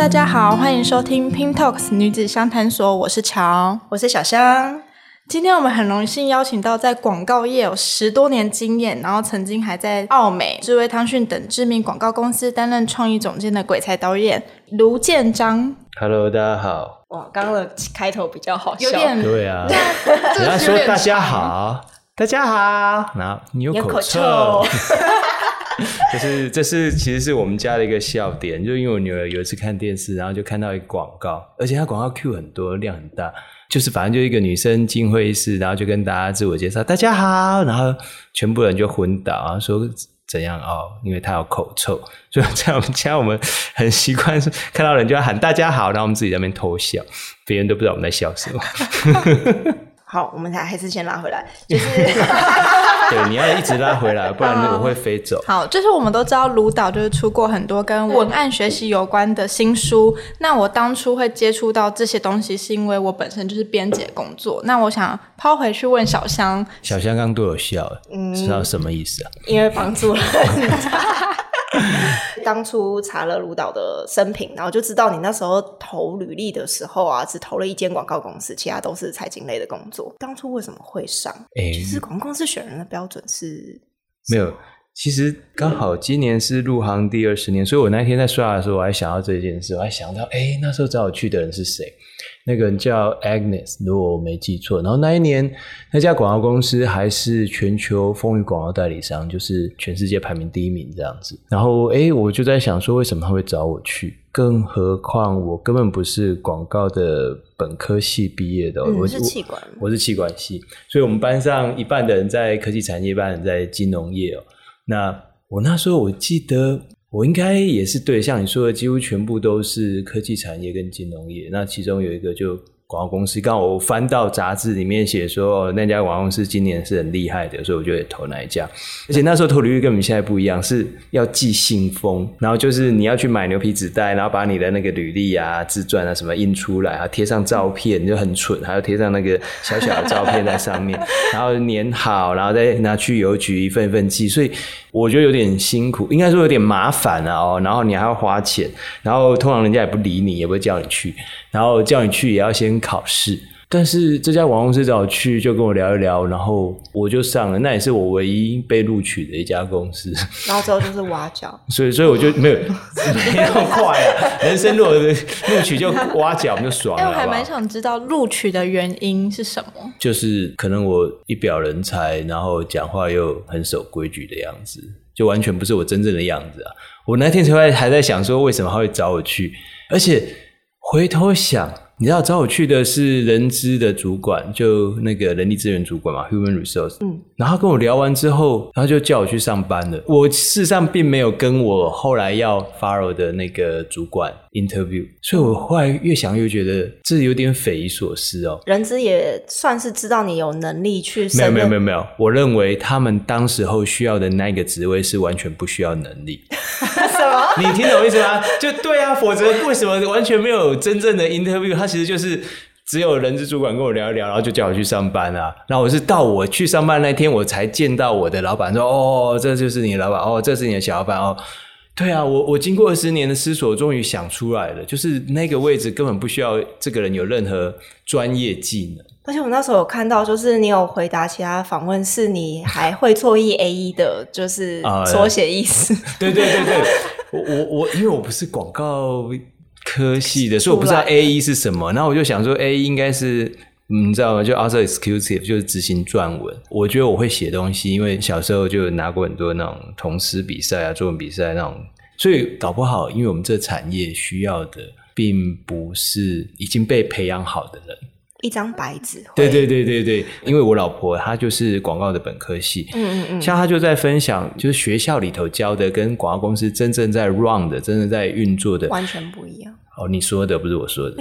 大家好，欢迎收听 Pink Talks 女子相谈所，我是乔，我是小香。今天我们很荣幸邀请到在广告业有十多年经验，然后曾经还在奥美、智威汤讯等知名广告公司担任创意总监的鬼才导演卢建章。Hello，大家好。哇，刚刚的开头比较好笑，有点对啊。人家说大家好，大家好，然后你有口臭。就是，这是其实是我们家的一个笑点，就因为我女儿有一次看电视，然后就看到一个广告，而且它广告 Q 很多，量很大，就是反正就一个女生进会议室，然后就跟大家自我介绍，大家好，然后全部人就昏倒，然后说怎样哦，因为她有口臭，所以在我们家我们很习惯是看到人就要喊大家好，然后我们自己在那边偷笑，别人都不知道我们在笑什么。好，我们才还是先拉回来，就是对，你要一直拉回来，不然我会飞走。好，就是我们都知道卢导就是出过很多跟文案学习有关的新书。那我当初会接触到这些东西，是因为我本身就是编辑工作。那我想抛回去问小香，小香刚刚都有笑，嗯，知道什么意思啊？因为帮助了 你。当初查了卢导的生平，然后就知道你那时候投履历的时候啊，只投了一间广告公司，其他都是财经类的工作。当初为什么会上？哎、欸，其实广告公司选人的标准是没有。其实刚好今年是入行第二十年，所以我那天在刷的时候，我还想到这件事，我还想到，哎、欸，那时候找我去的人是谁？那个人叫 Agnes，如果我没记错。然后那一年，那家广告公司还是全球风雨广告代理商，就是全世界排名第一名这样子。然后，哎，我就在想说，为什么他会找我去？更何况我根本不是广告的本科系毕业的，嗯、我是气管，我是气管系。所以我们班上一半的人在科技产业，一半人在金融业哦。那我那时候我记得。我应该也是对，像你说的，几乎全部都是科技产业跟金融业。那其中有一个就广告公司，刚好我翻到杂志里面写说，那家广告公司今年是很厉害的，所以我就也投那一家。而且那时候投履历跟我们现在不一样，是要寄信封，然后就是你要去买牛皮纸袋，然后把你的那个履历啊、自传啊什么印出来，然后贴上照片，就很蠢，还要贴上那个小小的照片在上面，然后粘好，然后再拿去邮局一份一份寄，所以。我觉得有点辛苦，应该说有点麻烦啊哦，然后你还要花钱，然后通常人家也不理你，也不会叫你去，然后叫你去也要先考试。但是这家广告公司找我去，就跟我聊一聊，然后我就上了。那也是我唯一被录取的一家公司。然后之后就是挖角，所以所以我就没有没那么快啊。人生如果录取就挖角，我们就爽了。哎，我还蛮想知道录取的原因是什么？就是可能我一表人才，然后讲话又很守规矩的样子，就完全不是我真正的样子啊。我那天才会还在想说，为什么他会找我去，而且回头想。你知道找我去的是人资的主管，就那个人力资源主管嘛，Human Resource。嗯，然后跟我聊完之后，然后就叫我去上班了。我事实上并没有跟我后来要 follow 的那个主管 interview，所以我后来越想越觉得这有点匪夷所思哦。人资也算是知道你有能力去，没有没有没有没有，我认为他们当时候需要的那个职位是完全不需要能力。你听懂意思吗？就对啊，否则为什么完全没有真正的 interview？他其实就是只有人资主管跟我聊一聊，然后就叫我去上班啊。然后我是到我去上班那天，我才见到我的老板，说：“哦，这就是你的老板，哦，这是你的小老板哦。”对啊，我我经过二十年的思索，终于想出来了，就是那个位置根本不需要这个人有任何专业技能。而且我那时候有看到，就是你有回答其他访问，是你还会错译 A E 的，就是缩写意思。对对对对，我我我，因为我不是广告科系的，所以我不知道 A E 是什么。然后我就想说，A E 应该是你知道吗？就 Author Exclusive，就是执行撰文。我觉得我会写东西，因为小时候就拿过很多那种同诗比赛啊、作文比赛那种，所以搞不好，因为我们这产业需要的，并不是已经被培养好的人。一张白纸，对对对对对，因为我老婆她就是广告的本科系，嗯嗯嗯，像她就在分享，就是学校里头教的跟广告公司真正在 run 的、真正在运作的完全不一样。哦，你说的不是我说的，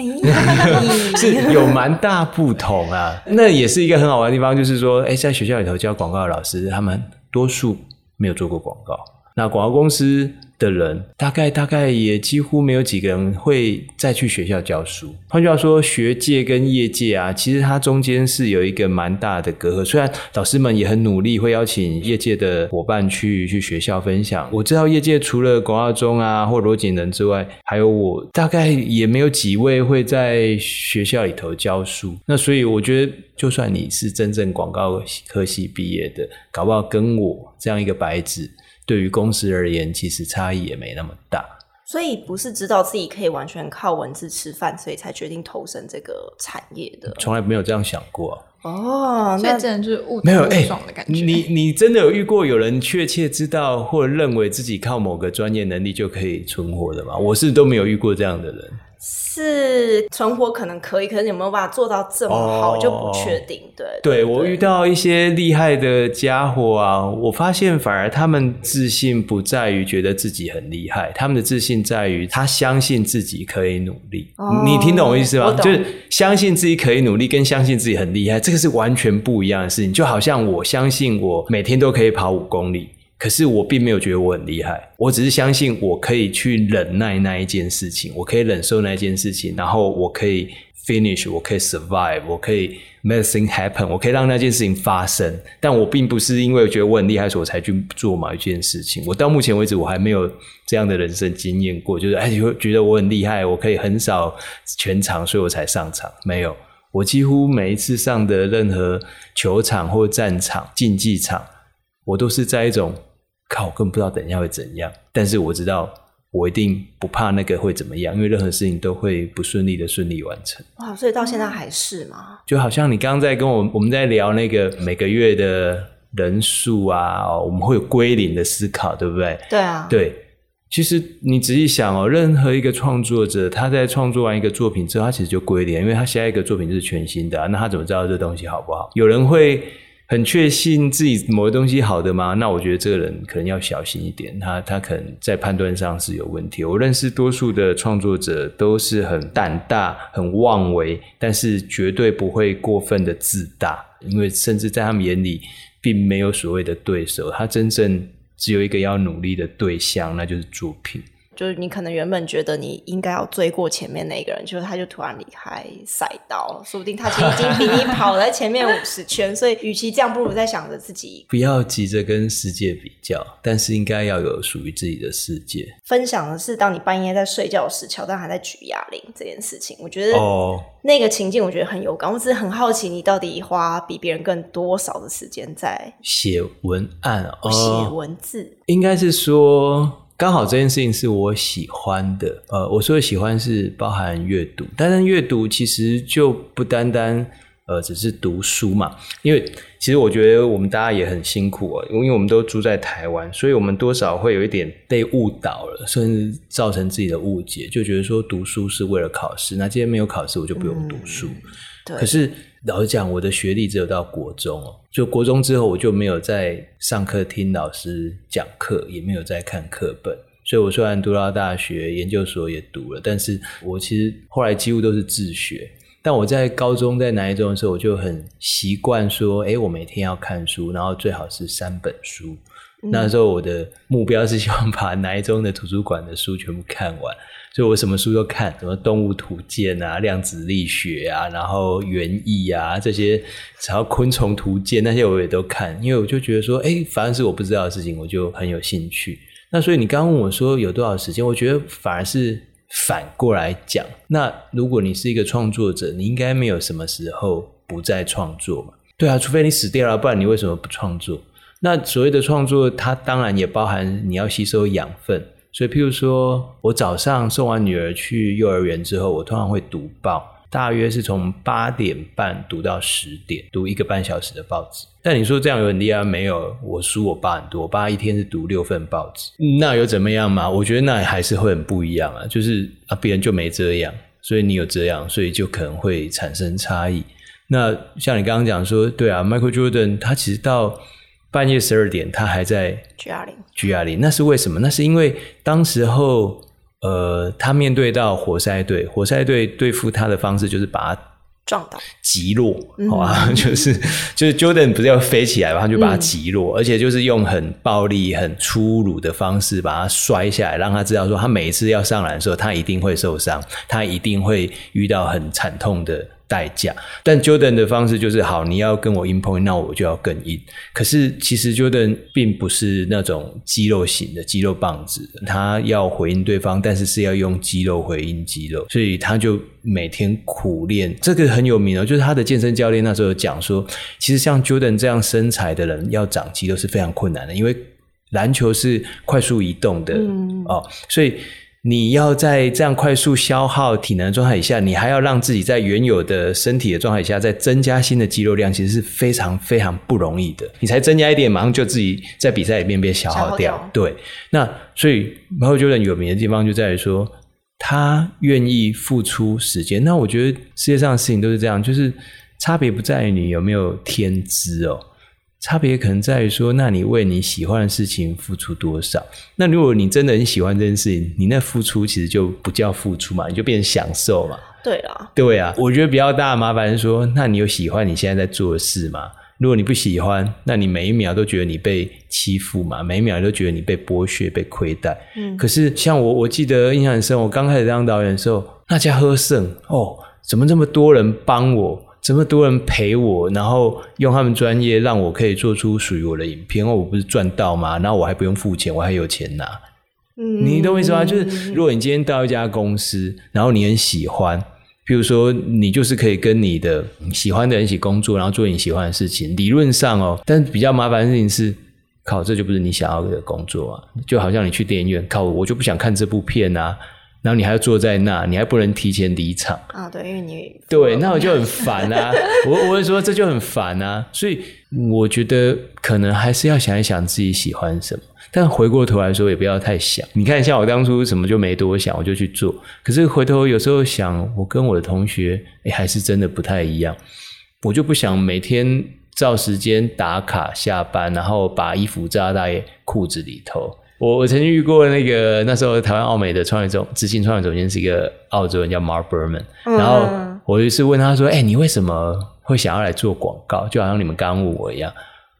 是有蛮大不同啊。那也是一个很好玩的地方，就是说，哎，在学校里头教广告的老师，他们多数没有做过广告。那广告公司的人大概大概也几乎没有几个人会再去学校教书。换句话说，学界跟业界啊，其实它中间是有一个蛮大的隔阂。虽然老师们也很努力，会邀请业界的伙伴去去学校分享。我知道业界除了广告中啊或罗景仁之外，还有我，大概也没有几位会在学校里头教书。那所以我觉得，就算你是真正广告科系毕业的，搞不好跟我这样一个白纸。对于公司而言，其实差异也没那么大。所以不是知道自己可以完全靠文字吃饭，所以才决定投身这个产业的。从来没有这样想过哦。那真的就是误没有误撞的感觉。欸、你你真的有遇过有人确切知道或者认为自己靠某个专业能力就可以存活的吗？我是都没有遇过这样的人。是存活可能可以，可是有没有办法做到这么好就不确定。对，对，对我遇到一些厉害的家伙啊，我发现反而他们自信不在于觉得自己很厉害，他们的自信在于他相信自己可以努力。哦、你听懂我意思吗？就是相信自己可以努力，跟相信自己很厉害，这个是完全不一样的事情。就好像我相信我每天都可以跑五公里。可是我并没有觉得我很厉害，我只是相信我可以去忍耐那一件事情，我可以忍受那一件事情，然后我可以 finish，我可以 survive，我可以 make thing happen，我可以让那件事情发生。但我并不是因为觉得我很厉害，所以我才去做某一件事情。我到目前为止，我还没有这样的人生经验过，就是哎，会觉得我很厉害，我可以很少全场，所以我才上场。没有，我几乎每一次上的任何球场或战场、竞技场，我都是在一种。靠，我根本不知道等一下会怎样，但是我知道我一定不怕那个会怎么样，因为任何事情都会不顺利的顺利完成。哇，所以到现在还是吗？就好像你刚刚在跟我我们在聊那个每个月的人数啊，我们会有归零的思考，对不对？对啊，对。其实你仔细想哦，任何一个创作者，他在创作完一个作品之后，他其实就归零，因为他下一个作品就是全新的啊，那他怎么知道这东西好不好？有人会。很确信自己某个东西好的吗？那我觉得这个人可能要小心一点，他他可能在判断上是有问题。我认识多数的创作者都是很胆大、很妄为，但是绝对不会过分的自大，因为甚至在他们眼里并没有所谓的对手，他真正只有一个要努力的对象，那就是作品。就是你可能原本觉得你应该要追过前面那个人，就是他就突然离开赛道，说不定他其实已经比你 跑在前面五十圈，所以与其这样，不如在想着自己不要急着跟世界比较，但是应该要有属于自己的世界。分享的是当你半夜在睡觉时，乔丹还在举哑铃这件事情，我觉得哦，那个情境我觉得很有感。我只是很好奇，你到底花比别人更多少的时间在写文案、哦写、哦、文字？应该是说。刚好这件事情是我喜欢的，呃，我说的喜欢是包含阅读，但是阅读其实就不单单呃只是读书嘛，因为其实我觉得我们大家也很辛苦哦，因为我们都住在台湾，所以我们多少会有一点被误导了，甚至造成自己的误解，就觉得说读书是为了考试，那今天没有考试我就不用读书，嗯、对，可是。老实讲，我的学历只有到国中哦，就国中之后我就没有在上课听老师讲课，也没有在看课本。所以我虽然读到大学、研究所也读了，但是我其实后来几乎都是自学。但我在高中在南一中的时候，我就很习惯说，哎，我每天要看书，然后最好是三本书。嗯、那时候我的目标是希望把南一中的图书馆的书全部看完。所以我什么书都看，什么动物图鉴啊、量子力学啊，然后园艺啊这些，然后昆虫图鉴那些我也都看，因为我就觉得说，哎，反正是我不知道的事情，我就很有兴趣。那所以你刚刚问我说有多少时间，我觉得反而是反过来讲。那如果你是一个创作者，你应该没有什么时候不再创作嘛？对啊，除非你死掉了，不然你为什么不创作？那所谓的创作，它当然也包含你要吸收养分。所以，譬如说，我早上送完女儿去幼儿园之后，我通常会读报，大约是从八点半读到十点，读一个半小时的报纸。但你说这样有很厉害？没有，我输我爸很多。我爸一天是读六份报纸，那有怎么样嘛？我觉得那还是会很不一样啊。就是啊，别人就没这样，所以你有这样，所以就可能会产生差异。那像你刚刚讲说，对啊，Michael Jordan 他其实到。半夜十二点，他还在举哑铃。举哑铃，那是为什么？那是因为当时候，呃，他面对到活塞队，活塞队对付他的方式就是把他撞到击落，好吧，嗯、就是就是 Jordan 不是要飞起来嘛，他就把他击落，嗯、而且就是用很暴力、很粗鲁的方式把他摔下来，让他知道说，他每一次要上篮的时候，他一定会受伤，他一定会遇到很惨痛的代价，但 Jordan 的方式就是好，你要跟我硬碰硬，那我就要更硬。可是其实 Jordan 并不是那种肌肉型的肌肉棒子，他要回应对方，但是是要用肌肉回应肌肉，所以他就每天苦练。这个很有名哦，就是他的健身教练那时候有讲说，其实像 Jordan 这样身材的人要长肌肉是非常困难的，因为篮球是快速移动的、嗯、哦，所以。你要在这样快速消耗体能的状态以下，你还要让自己在原有的身体的状态下再增加新的肌肉量，其实是非常非常不容易的。你才增加一点，马上就自己在比赛里面被消耗掉。耗掉对，那所以 Michael Jordan 有名的地方就在于说，他愿意付出时间。那我觉得世界上的事情都是这样，就是差别不在于你有没有天资哦。差别可能在于说，那你为你喜欢的事情付出多少？那如果你真的很喜欢这件事情，你那付出其实就不叫付出嘛，你就变成享受嘛。对啊，对啊。我觉得比较大的麻烦是说，那你有喜欢你现在在做的事吗？如果你不喜欢，那你每一秒都觉得你被欺负嘛，每一秒都觉得你被剥削、被亏待。嗯。可是像我，我记得印象很深，我刚开始当导演的时候，那家喝剩哦，怎么这么多人帮我？这么多人陪我，然后用他们专业让我可以做出属于我的影片，我不是赚到吗？然后我还不用付钱，我还有钱拿。嗯，你懂我意思吗？就是如果你今天到一家公司，然后你很喜欢，比如说你就是可以跟你的喜欢的人一起工作，然后做你喜欢的事情，理论上哦，但比较麻烦的事情是，靠，这就不是你想要的工作啊！就好像你去电影院，靠，我就不想看这部片啊。然后你还要坐在那，你还不能提前离场啊？对，因为你对，那我就很烦啊！我我会说这就很烦啊！所以我觉得可能还是要想一想自己喜欢什么，但回过头来说也不要太想。你看，像我当初什么就没多想，我就去做。可是回头有时候想，我跟我的同学，诶，还是真的不太一样。我就不想每天照时间打卡下班，然后把衣服扎在裤子里头。我我曾经遇过那个那时候台湾奥美的创业总执行创业总监是一个澳洲人叫 Mark Berman，然后我就是问他说：“哎、欸，你为什么会想要来做广告？就好像你们刚问我一样。”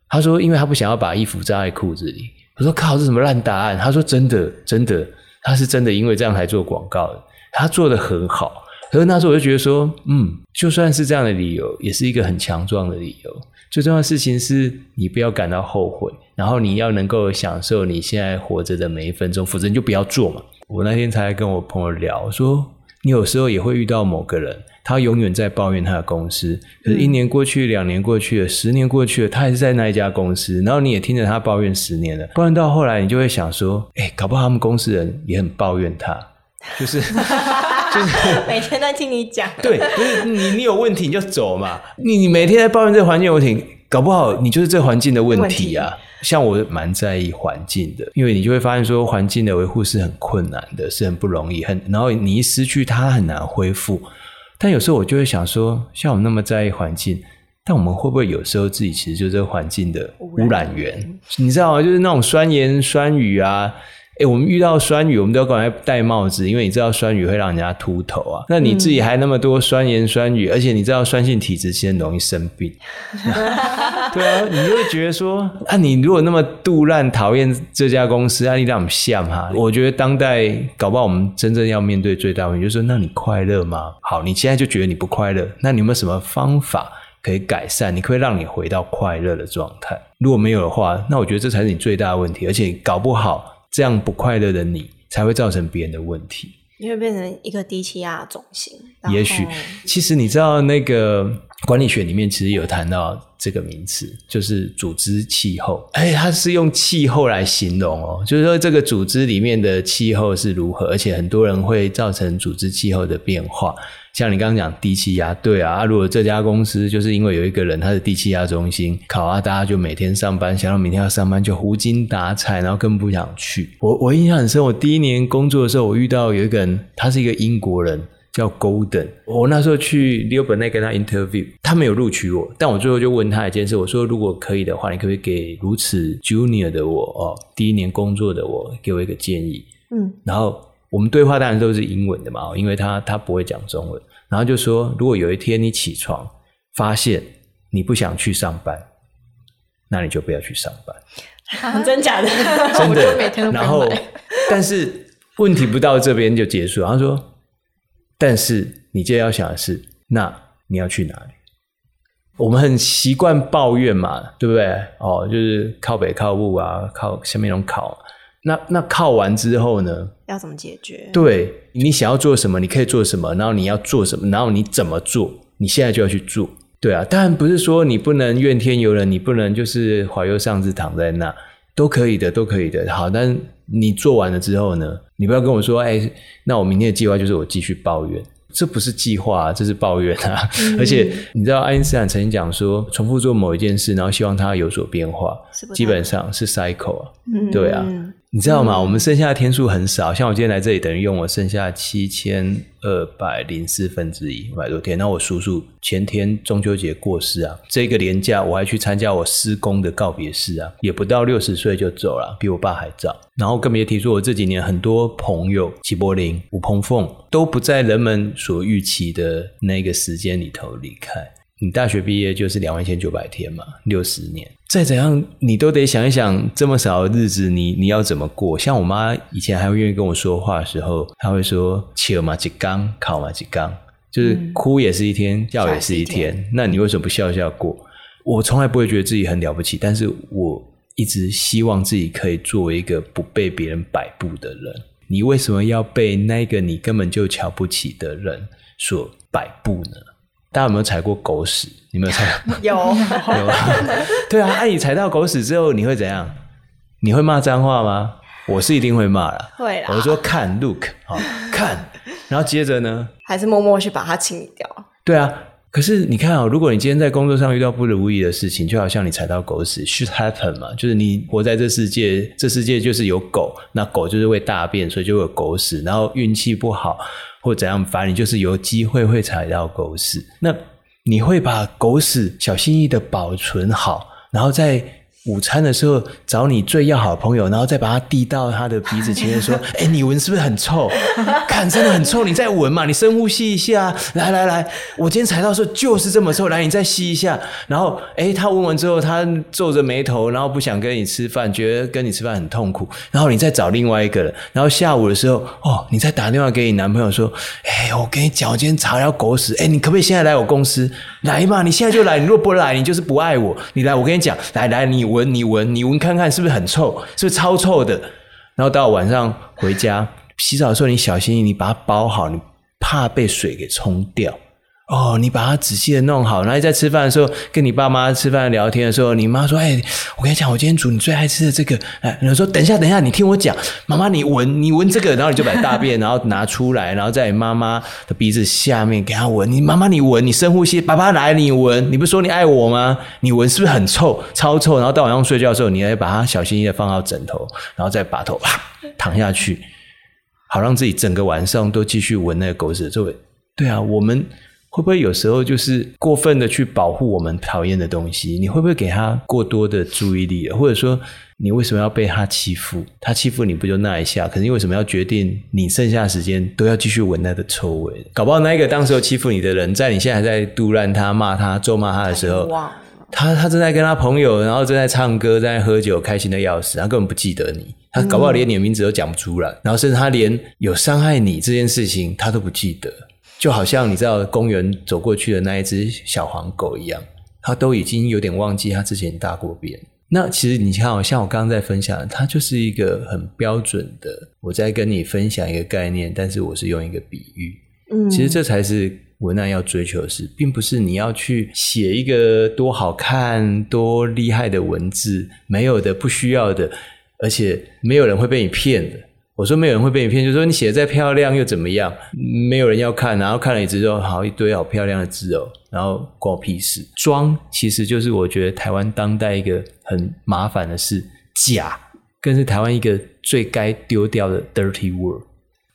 他说：“因为他不想要把衣服扎在裤子里。”我说：“靠，这什么烂答案？”他说：“真的，真的，他是真的因为这样才做广告的。他做的很好。可是那时候我就觉得说，嗯，就算是这样的理由，也是一个很强壮的理由。最重要的事情是你不要感到后悔。”然后你要能够享受你现在活着的每一分钟，否则你就不要做嘛。我那天才跟我朋友聊，我说你有时候也会遇到某个人，他永远在抱怨他的公司，可是一年过去，两年过去了，十年过去了，他还是在那一家公司。然后你也听着他抱怨十年了，不然到后来你就会想说，哎，搞不好他们公司人也很抱怨他，就是 就 是每天在听你讲，对，就是你你有问题你就走嘛，你你每天在抱怨这个环境有问题，搞不好你就是这环境的问题啊。像我蛮在意环境的，因为你就会发现说，环境的维护是很困难的，是很不容易，很然后你一失去它很难恢复。但有时候我就会想说，像我那么在意环境，但我们会不会有时候自己其实就是这个环境的污染源？你知道吗？就是那种酸言酸语啊。哎，我们遇到酸雨，我们都要赶快戴帽子，因为你知道酸雨会让人家秃头啊。那你自己还那么多酸言酸语，嗯、而且你知道酸性体质其实很容易生病。对啊，你就会觉得说，啊，你如果那么杜烂讨厌这家公司，啊，你让我们像哈？我觉得当代搞不好我们真正要面对最大问题，就是说，那你快乐吗？好，你现在就觉得你不快乐，那你有没有什么方法可以改善？你可以让你回到快乐的状态。如果没有的话，那我觉得这才是你最大的问题，而且搞不好。这样不快乐的你，才会造成别人的问题。你会变成一个低气压中心。也许，其实你知道，那个管理学里面其实有谈到这个名词，就是组织气候。哎，它是用气候来形容哦，就是说这个组织里面的气候是如何，而且很多人会造成组织气候的变化。像你刚刚讲低气压，对啊，啊，如果这家公司就是因为有一个人他是低气压中心，考啊，大家就每天上班，想到明天要上班就无精打采，然后更不想去。我我印象很深，我第一年工作的时候，我遇到有一个人，他是一个英国人，叫 Golden。我那时候去 Burnett 跟他 interview，他没有录取我，但我最后就问他一件事，我说如果可以的话，你可不可以给如此 junior 的我哦，第一年工作的我，给我一个建议？嗯，然后。我们对话当然都是英文的嘛，因为他他不会讲中文。然后就说，如果有一天你起床发现你不想去上班，那你就不要去上班。真假的？真的。然后，但是问题不到这边就结束。然后说，但是你接着要想的是，那你要去哪里？我们很习惯抱怨嘛，对不对？哦，就是靠北靠物啊，靠下面那种靠。那那靠完之后呢？要怎么解决？对，你想要做什么，你可以做什么，然后你要做什么，然后你怎么做，你现在就要去做。对啊，当然不是说你不能怨天尤人，你不能就是怀忧丧志躺在那，都可以的，都可以的。好，但你做完了之后呢？你不要跟我说，哎，那我明天的计划就是我继续抱怨。这不是计划啊，这是抱怨啊！嗯、而且你知道，爱因斯坦曾经讲说，重复做某一件事，然后希望它有所变化，基本上是 cycle 啊。嗯、对啊，你知道吗？嗯、我们剩下的天数很少，像我今天来这里，等于用我剩下七千二百零四分之一，五百多天。那我叔叔前天中秋节过世啊，这个年假我还去参加我师公的告别式啊，也不到六十岁就走了，比我爸还早。然后更别提说，我这几年很多朋友，齐柏林、吴鹏凤都不在人们所预期的那个时间里头离开。你大学毕业就是两万一千九百天嘛，六十年，再怎样你都得想一想，这么少的日子你，你你要怎么过？像我妈以前还会愿意跟我说话的时候，她会说：“笑嘛一天，哭嘛几缸，就是哭也是一天，笑也是一天。嗯”那你为什么不笑笑过？我从来不会觉得自己很了不起，但是我。一直希望自己可以作为一个不被别人摆布的人。你为什么要被那个你根本就瞧不起的人所摆布呢？大家有没有踩过狗屎？你有没有踩过？有 有。对啊，那你踩到狗屎之后，你会怎样？你会骂脏话吗？我是一定会骂了。会啦。我说看，look，好看，然后接着呢？还是默默去把它清理掉。对啊。可是你看啊、哦，如果你今天在工作上遇到不如意的事情，就好像你踩到狗屎，should happen 嘛，就是你活在这世界，这世界就是有狗，那狗就是会大便，所以就会有狗屎。然后运气不好或怎样，反正你就是有机会会踩到狗屎。那你会把狗屎小心翼翼的保存好，然后再。午餐的时候找你最要好的朋友，然后再把它递到他的鼻子前面说：“ 哎、欸，你闻是不是很臭？看，真的很臭，你再闻嘛，你深呼吸一下。来来来，我今天踩到的时候就是这么臭，来，你再吸一下。然后，哎、欸，他闻完之后，他皱着眉头，然后不想跟你吃饭，觉得跟你吃饭很痛苦。然后你再找另外一个人。然后下午的时候，哦，你再打电话给你男朋友说：哎、欸，我跟你讲，我今天查到狗屎。哎、欸，你可不可以现在来我公司？来嘛，你现在就来。你若不来，你就是不爱我。你来，我跟你讲，来来，你闻。”闻你闻，你闻看看是不是很臭？是不是超臭的？然后到晚上回家洗澡的时候，你小心，你把它包好，你怕被水给冲掉。哦，你把它仔细的弄好，然后在吃饭的时候，跟你爸妈吃饭聊天的时候，你妈说：“哎，我跟你讲，我今天煮你最爱吃的这个。”哎，然后说：“等一下，等一下，你听我讲，妈妈，你闻，你闻这个。”然后你就把大便，然后拿出来，然后在妈妈的鼻子下面给她闻。你妈妈，你闻，你深呼吸，爸爸来，你闻。你不是说你爱我吗？你闻是不是很臭，超臭？然后到晚上睡觉的时候，你还把它小心翼翼的放到枕头，然后再把头啪躺下去，好让自己整个晚上都继续闻那个狗屎的臭味。对啊，我们。会不会有时候就是过分的去保护我们讨厌的东西？你会不会给他过多的注意力？或者说，你为什么要被他欺负？他欺负你不就那一下？可是你为什么要决定你剩下的时间都要继续闻他的臭味？搞不好那一个当时候欺负你的人，在你现在还在嘟烂他、骂他、咒骂他的时候，他他正在跟他朋友，然后正在唱歌、在喝酒，开心的要死，他根本不记得你。他搞不好连你的名字都讲不出来，然后甚至他连有伤害你这件事情他都不记得。就好像你知道公园走过去的那一只小黄狗一样，它都已经有点忘记它之前大过便。那其实你看，好像我刚刚在分享，它就是一个很标准的，我在跟你分享一个概念，但是我是用一个比喻。嗯，其实这才是文案要追求的事，并不是你要去写一个多好看、多厉害的文字，没有的、不需要的，而且没有人会被你骗的。我说没有人会被你骗，就说你写的再漂亮又怎么样？没有人要看，然后看了你之后，好一堆好漂亮的字哦，然后关我屁事。装其实就是我觉得台湾当代一个很麻烦的事，假更是台湾一个最该丢掉的 dirty word。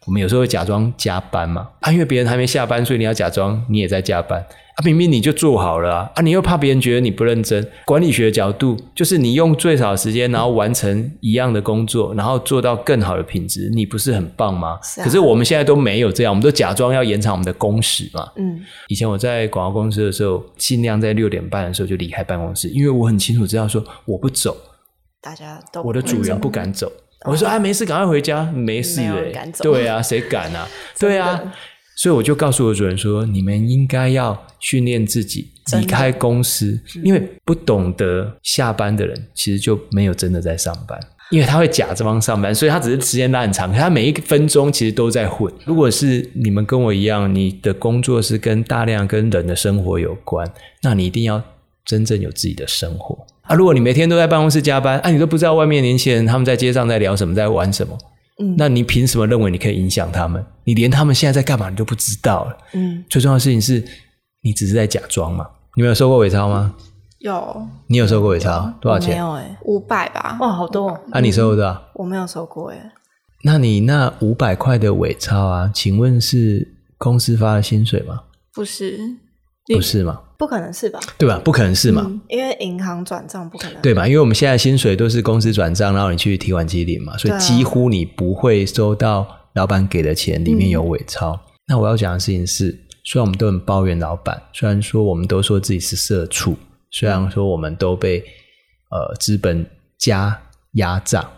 我们有时候会假装加班嘛，啊，因为别人还没下班，所以你要假装你也在加班啊。明明你就做好了啊，啊，你又怕别人觉得你不认真。管理学的角度就是你用最少的时间，然后完成一样的工作，然后做到更好的品质，你不是很棒吗？是啊。可是我们现在都没有这样，我们都假装要延长我们的工时嘛。嗯，以前我在广告公司的时候，尽量在六点半的时候就离开办公室，因为我很清楚知道说我不走，大家都我的组员不敢走。我说啊，没事，赶快回家，没事哎。对啊，谁敢啊？对啊，所以我就告诉我主人说，你们应该要训练自己离开公司，因为不懂得下班的人，其实就没有真的在上班，因为他会假装上班，所以他只是时间拉很长，可他每一分钟其实都在混。如果是你们跟我一样，你的工作是跟大量跟人的生活有关，那你一定要真正有自己的生活。啊！如果你每天都在办公室加班，啊，你都不知道外面年轻人他们在街上在聊什么，在玩什么，嗯，那你凭什么认为你可以影响他们？你连他们现在在干嘛你都不知道了，嗯。最重要的事情是你只是在假装嘛。你没有收过伪钞吗？有。你有收过伪钞？多少钱？没有哎，五百吧。哇，好多。啊，你收过多少？我没有收过哎。那你那五百块的伪钞啊，请问是公司发的薪水吗？不是。不是吗？不可能是吧？对吧？不可能是嘛？嗯、因为银行转账不可能，对吧？因为我们现在薪水都是公司转账，然后你去提款机领嘛，所以几乎你不会收到老板给的钱里面有伪钞。嗯、那我要讲的事情是，虽然我们都很抱怨老板，虽然说我们都说自己是社畜，虽然说我们都被呃资本家压榨，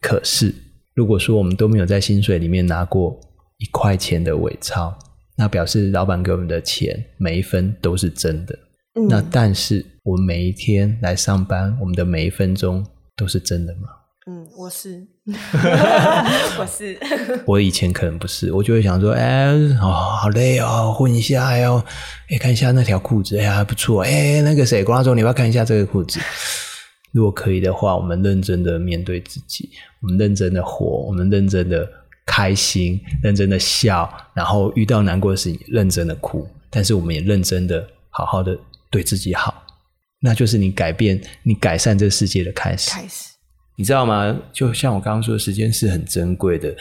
可是如果说我们都没有在薪水里面拿过一块钱的伪钞。那表示老板给我们的钱每一分都是真的。嗯、那但是我们每一天来上班，我们的每一分钟都是真的吗？嗯，我是，我是。我以前可能不是，我就会想说，哎，哦，好累哦，混一下，哎呦，哎，看一下那条裤子，哎呀，还不错，哎，那个谁，郭大忠，你要不要看一下这个裤子？如果可以的话，我们认真的面对自己，我们认真的活，我们认真的。开心，认真的笑，然后遇到难过的事情，认真的哭。但是我们也认真的、好好的对自己好，那就是你改变、你改善这个世界的开始。开始，你知道吗？就像我刚刚说的，时间是很珍贵的。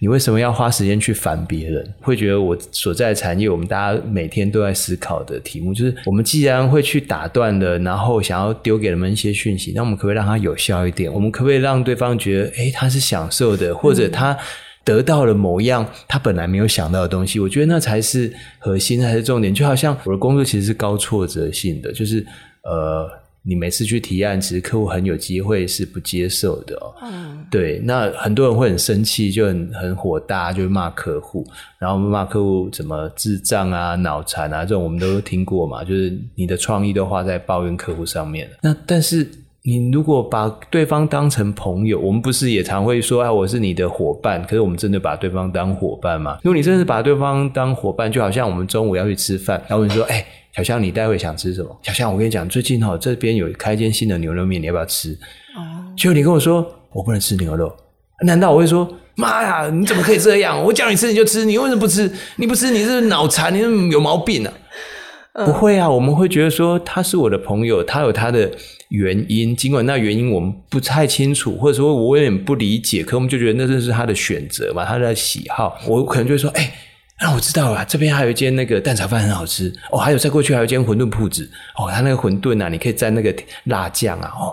你为什么要花时间去烦别人？会觉得我所在的产业，我们大家每天都在思考的题目，就是我们既然会去打断的，然后想要丢给人们一些讯息，那我们可不可以让它有效一点？我们可不可以让对方觉得，诶，他是享受的，或者他。得到了某样他本来没有想到的东西，我觉得那才是核心，才是重点。就好像我的工作其实是高挫折性的，就是呃，你每次去提案，其实客户很有机会是不接受的哦。嗯，对，那很多人会很生气，就很很火大，就骂客户，然后骂客户怎么智障啊、脑残啊，这种我们都听过嘛。就是你的创意都花在抱怨客户上面了。那但是。你如果把对方当成朋友，我们不是也常会说啊，我是你的伙伴。可是我们真的把对方当伙伴吗？如果你真的是把对方当伙伴，就好像我们中午要去吃饭，然后你说，哎、小香，你待会想吃什么？小香，我跟你讲，最近哈这边有开间新的牛肉面，你要不要吃？结果你跟我说我不能吃牛肉，难道我会说，妈呀，你怎么可以这样？我叫你吃你就吃，你为什么不吃？你不吃你是脑残，你是有毛病啊？不会啊，我们会觉得说他是我的朋友，他有他的。原因，尽管那原因我们不太清楚，或者说我有点不理解，可我们就觉得那这是他的选择嘛，他的喜好。我可能就会说，哎、欸，那我知道了，这边还有一间那个蛋炒饭很好吃哦，还有再过去还有一间馄饨铺子哦，他那个馄饨啊，你可以蘸那个辣酱啊，哦，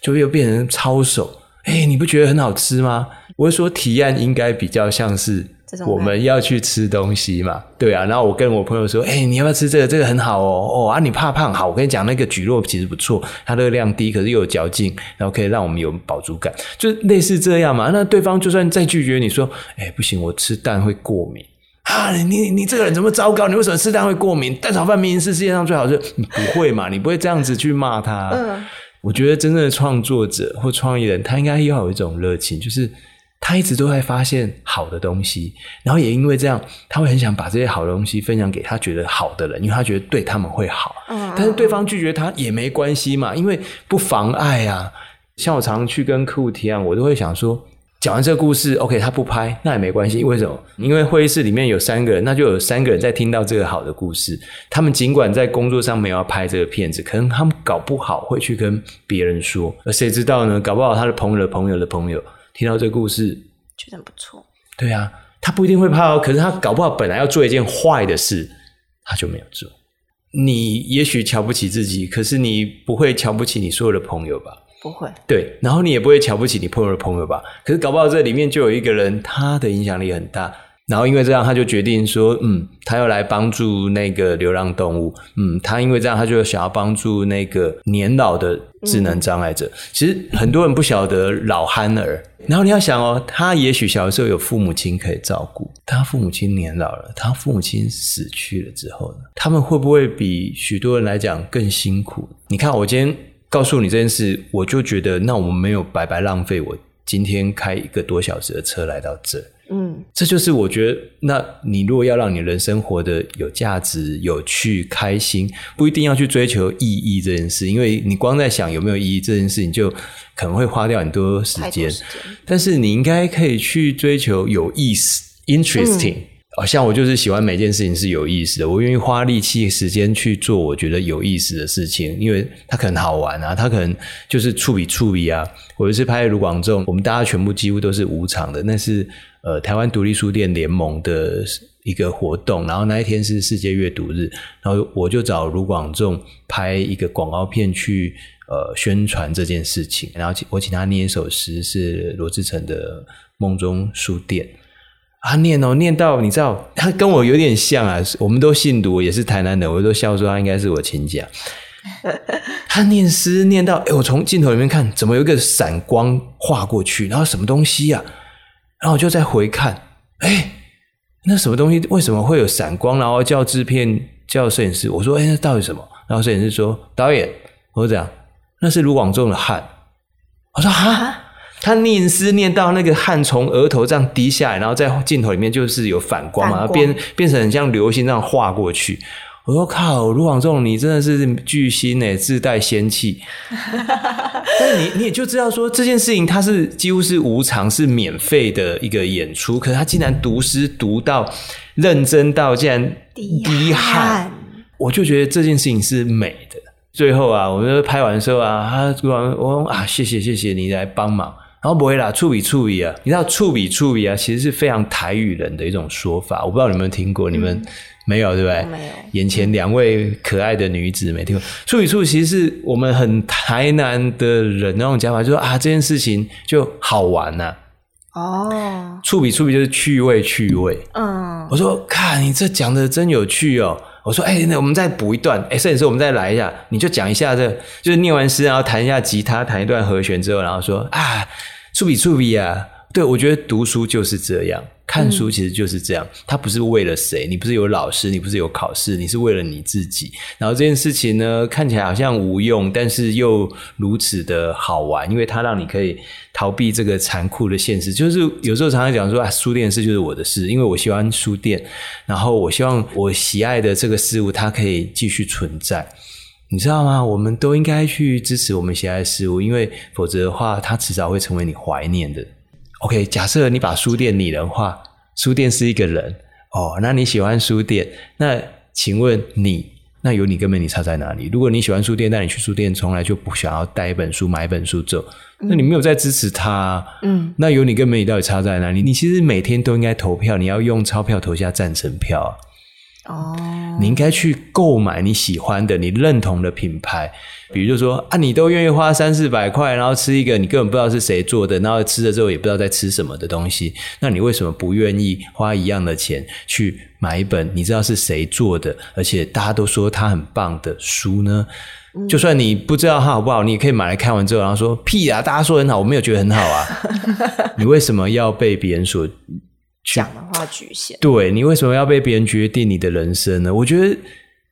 就又变成抄手，哎、你不觉得很好吃吗？我会说提案应该比较像是。我们要去吃东西嘛，对啊。然后我跟我朋友说：“哎、欸，你要不要吃这个？这个很好哦。哦啊，你怕胖？好，我跟你讲，那个蒟蒻其实不错，它热量低，可是又有嚼劲，然后可以让我们有饱足感，就类似这样嘛。那对方就算再拒绝你说：‘哎、欸，不行，我吃蛋会过敏啊！’你你这个人怎么糟糕？你为什么吃蛋会过敏？蛋炒饭明明是世界上最好吃，你不会嘛？你不会这样子去骂他？嗯，我觉得真正的创作者或创意人，他应该要有一种热情，就是。他一直都在发现好的东西，然后也因为这样，他会很想把这些好的东西分享给他觉得好的人，因为他觉得对他们会好。嗯，但是对方拒绝他也没关系嘛，因为不妨碍啊。像我常常去跟客户提案，我都会想说，讲完这个故事，OK，他不拍那也没关系。为什么？因为会议室里面有三个人，那就有三个人在听到这个好的故事。他们尽管在工作上没有要拍这个片子，可能他们搞不好会去跟别人说，而谁知道呢？搞不好他的朋友的朋友的朋友。听到这个故事，觉得不错。对啊，他不一定会怕哦，可是他搞不好本来要做一件坏的事，他就没有做。你也许瞧不起自己，可是你不会瞧不起你所有的朋友吧？不会。对，然后你也不会瞧不起你朋友的朋友吧？可是搞不好这里面就有一个人，他的影响力很大。然后因为这样，他就决定说，嗯，他要来帮助那个流浪动物。嗯，他因为这样，他就想要帮助那个年老的智能障碍者。嗯、其实很多人不晓得老憨儿。然后你要想哦，他也许小的时候有父母亲可以照顾，他父母亲年老了，他父母亲死去了之后呢，他们会不会比许多人来讲更辛苦？你看，我今天告诉你这件事，我就觉得，那我们没有白白浪费我今天开一个多小时的车来到这儿。嗯，这就是我觉得，那你如果要让你人生活得有价值、有趣、开心，不一定要去追求意义这件事，因为你光在想有没有意义这件事情，就可能会花掉很多时间。时间但是你应该可以去追求有意思、interesting。哦、嗯，像我就是喜欢每件事情是有意思的，我愿意花力气、时间去做我觉得有意思的事情，因为它可能好玩啊，它可能就是触笔触笔啊。我就是拍卢广仲，我们大家全部几乎都是无偿的，那是。呃，台湾独立书店联盟的一个活动，然后那一天是世界阅读日，然后我就找卢广仲拍一个广告片去呃宣传这件事情，然后我请他念一首诗，是罗志成的《梦中书店》，他念哦念到你知道，他跟我有点像啊，我们都姓读，也是台南的，我都笑说他应该是我亲家。他念诗念到，哎，我从镜头里面看，怎么有一个闪光划过去，然后什么东西呀、啊？然后我就再回看，哎，那什么东西为什么会有闪光？然后叫制片叫摄影师，我说，哎，那到底什么？然后摄影师说，导演，我说这样，那是卢广仲的汗。我说哈，他念诗念到那个汗从额头这样滴下来，然后在镜头里面就是有反光嘛，光变变成很像流星这样划过去。我说靠，卢广仲，你真的是巨星诶，自带仙气。但是你你也就知道说这件事情，它是几乎是无偿、是免费的一个演出。可是他竟然读诗读到认真到竟然滴汗，我就觉得这件事情是美的。最后啊，我们拍完的时候啊，他突然我说啊，谢谢谢谢你来帮忙。然后不会啦，触笔触笔啊，你知道触笔触笔啊，其实是非常台语人的一种说法。我不知道你们有没有听过，你们。嗯没有，对不对？没有。眼前两位可爱的女子没听过。触笔触笔其实是我们很台南的人那种讲法，就说啊，这件事情就好玩呐、啊。哦。触笔触笔就是趣味趣味。嗯。我说，看你这讲的真有趣哦。我说，哎、欸，那我们再补一段。哎、欸，摄影师，我们再来一下。你就讲一下这，就是念完诗，然后弹一下吉他，弹一段和弦之后，然后说啊，触笔触笔啊。对，我觉得读书就是这样。看书其实就是这样，它不是为了谁，你不是有老师，你不是有考试，你是为了你自己。然后这件事情呢，看起来好像无用，但是又如此的好玩，因为它让你可以逃避这个残酷的现实。就是有时候常常讲说啊，书店的事就是我的事，因为我喜欢书店，然后我希望我喜爱的这个事物它可以继续存在，你知道吗？我们都应该去支持我们喜爱的事物，因为否则的话，它迟早会成为你怀念的。OK，假设你把书店拟人化，书店是一个人哦，那你喜欢书店？那请问你，那有你跟没你差在哪里？如果你喜欢书店，那你去书店从来就不想要带一本书、买一本书走，那你没有在支持他。嗯，那有你跟没你到底差在哪里？你其实每天都应该投票，你要用钞票投下赞成票。哦，你应该去购买你喜欢的、你认同的品牌，比如就说啊，你都愿意花三四百块，然后吃一个你根本不知道是谁做的，然后吃了之后也不知道在吃什么的东西，那你为什么不愿意花一样的钱去买一本你知道是谁做的，而且大家都说它很棒的书呢？嗯，就算你不知道它好不好，你也可以买来看完之后，然后说屁啊，大家说很好，我没有觉得很好啊，你为什么要被别人所？讲的话局限，对，你为什么要被别人决定你的人生呢？我觉得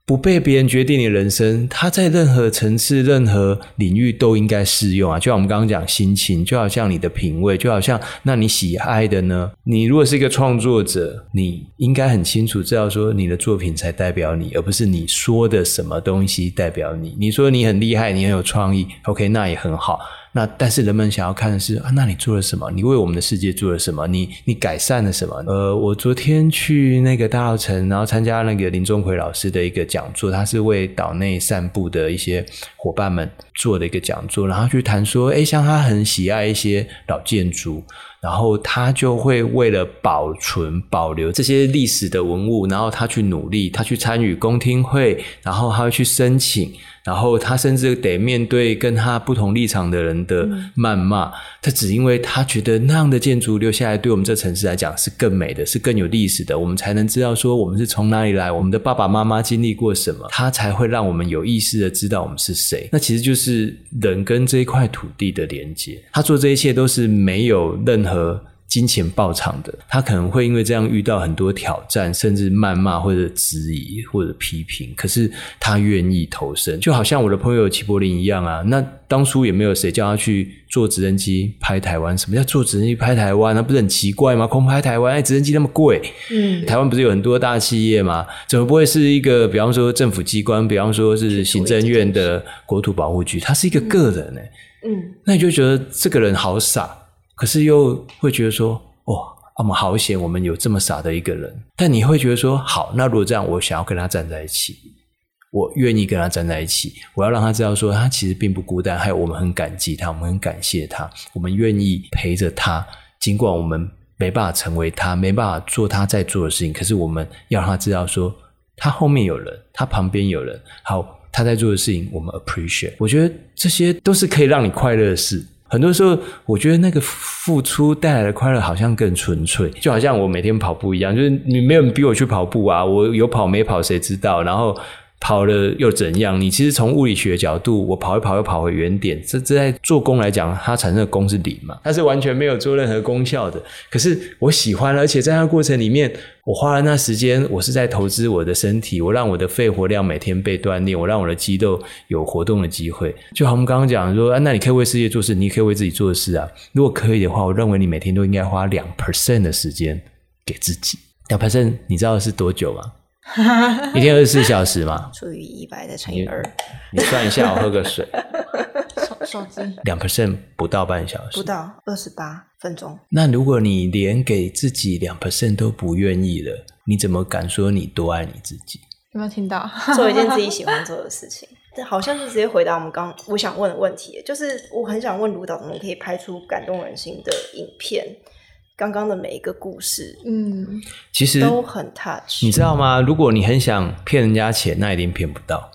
不被别人决定你的人生，它在任何层次、任何领域都应该适用啊。就像我们刚刚讲心情，就好像你的品味，就好像那你喜爱的呢？你如果是一个创作者，你应该很清楚知道说你的作品才代表你，而不是你说的什么东西代表你。你说你很厉害，你很有创意，OK，那也很好。那但是人们想要看的是啊，那你做了什么？你为我们的世界做了什么？你你改善了什么？呃，我昨天去那个大稻埕，然后参加那个林钟奎老师的一个讲座，他是为岛内散步的一些伙伴们做的一个讲座，然后去谈说，诶，像他很喜爱一些老建筑，然后他就会为了保存、保留这些历史的文物，然后他去努力，他去参与公听会，然后他会去申请。然后他甚至得面对跟他不同立场的人的谩骂，嗯、他只因为他觉得那样的建筑留下来，对我们这城市来讲是更美的，是更有历史的，我们才能知道说我们是从哪里来，我们的爸爸妈妈经历过什么，他才会让我们有意识的知道我们是谁。那其实就是人跟这一块土地的连接。他做这一切都是没有任何。金钱爆场的，他可能会因为这样遇到很多挑战，甚至谩骂或者质疑或者批评。可是他愿意投身，就好像我的朋友齐柏林一样啊。那当初也没有谁叫他去坐直升机拍台湾。什么叫坐直升机拍台湾？那不是很奇怪吗？空拍台湾，哎，直升机那么贵。嗯，台湾不是有很多大企业吗？怎么不会是一个，比方说政府机关，比方说是行政院的国土保护局，他是一个个人呢？嗯，那你就觉得这个人好傻。可是又会觉得说，哇，我们好险，我们有这么傻的一个人。但你会觉得说，好，那如果这样，我想要跟他站在一起，我愿意跟他站在一起，我要让他知道说，他其实并不孤单，还有我们很感激他，我们很感谢他，我们愿意陪着他，尽管我们没办法成为他，没办法做他在做的事情，可是我们要让他知道说，他后面有人，他旁边有人，好，他在做的事情，我们 appreciate。我觉得这些都是可以让你快乐的事。很多时候，我觉得那个付出带来的快乐好像更纯粹，就好像我每天跑步一样，就是你没有人逼我去跑步啊，我有跑没跑谁知道？然后。跑了又怎样？你其实从物理学角度，我跑一跑又跑回原点，这这在做功来讲，它产生的功是零嘛？它是完全没有做任何功效的。可是我喜欢，而且在那过程里面，我花了那时间，我是在投资我的身体，我让我的肺活量每天被锻炼，我让我的肌肉有活动的机会。就好，我们刚刚讲说，啊，那你可以为世界做事，你可以为自己做事啊。如果可以的话，我认为你每天都应该花两 percent 的时间给自己。两 percent，你知道是多久吗？一天二十四小时嘛，除以一百再乘以二，你算一下，我喝个水。手手机两 percent 不到半小时，不到二十八分钟。那如果你连给自己两 percent 都不愿意了，你怎么敢说你多爱你自己？有没有听到？做一件自己喜欢做的事情，这好像是直接回答我们刚我想问的问题，就是我很想问卢导，怎么可以拍出感动人心的影片？刚刚的每一个故事，嗯，其实都很 touch，你知道吗？如果你很想骗人家钱，那一定骗不到。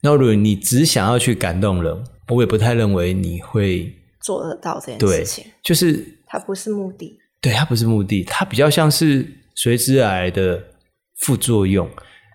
那如果你只想要去感动人，我也不太认为你会做得到这件事情。就是它不是目的，对，它不是目的，它比较像是随之而来的副作用。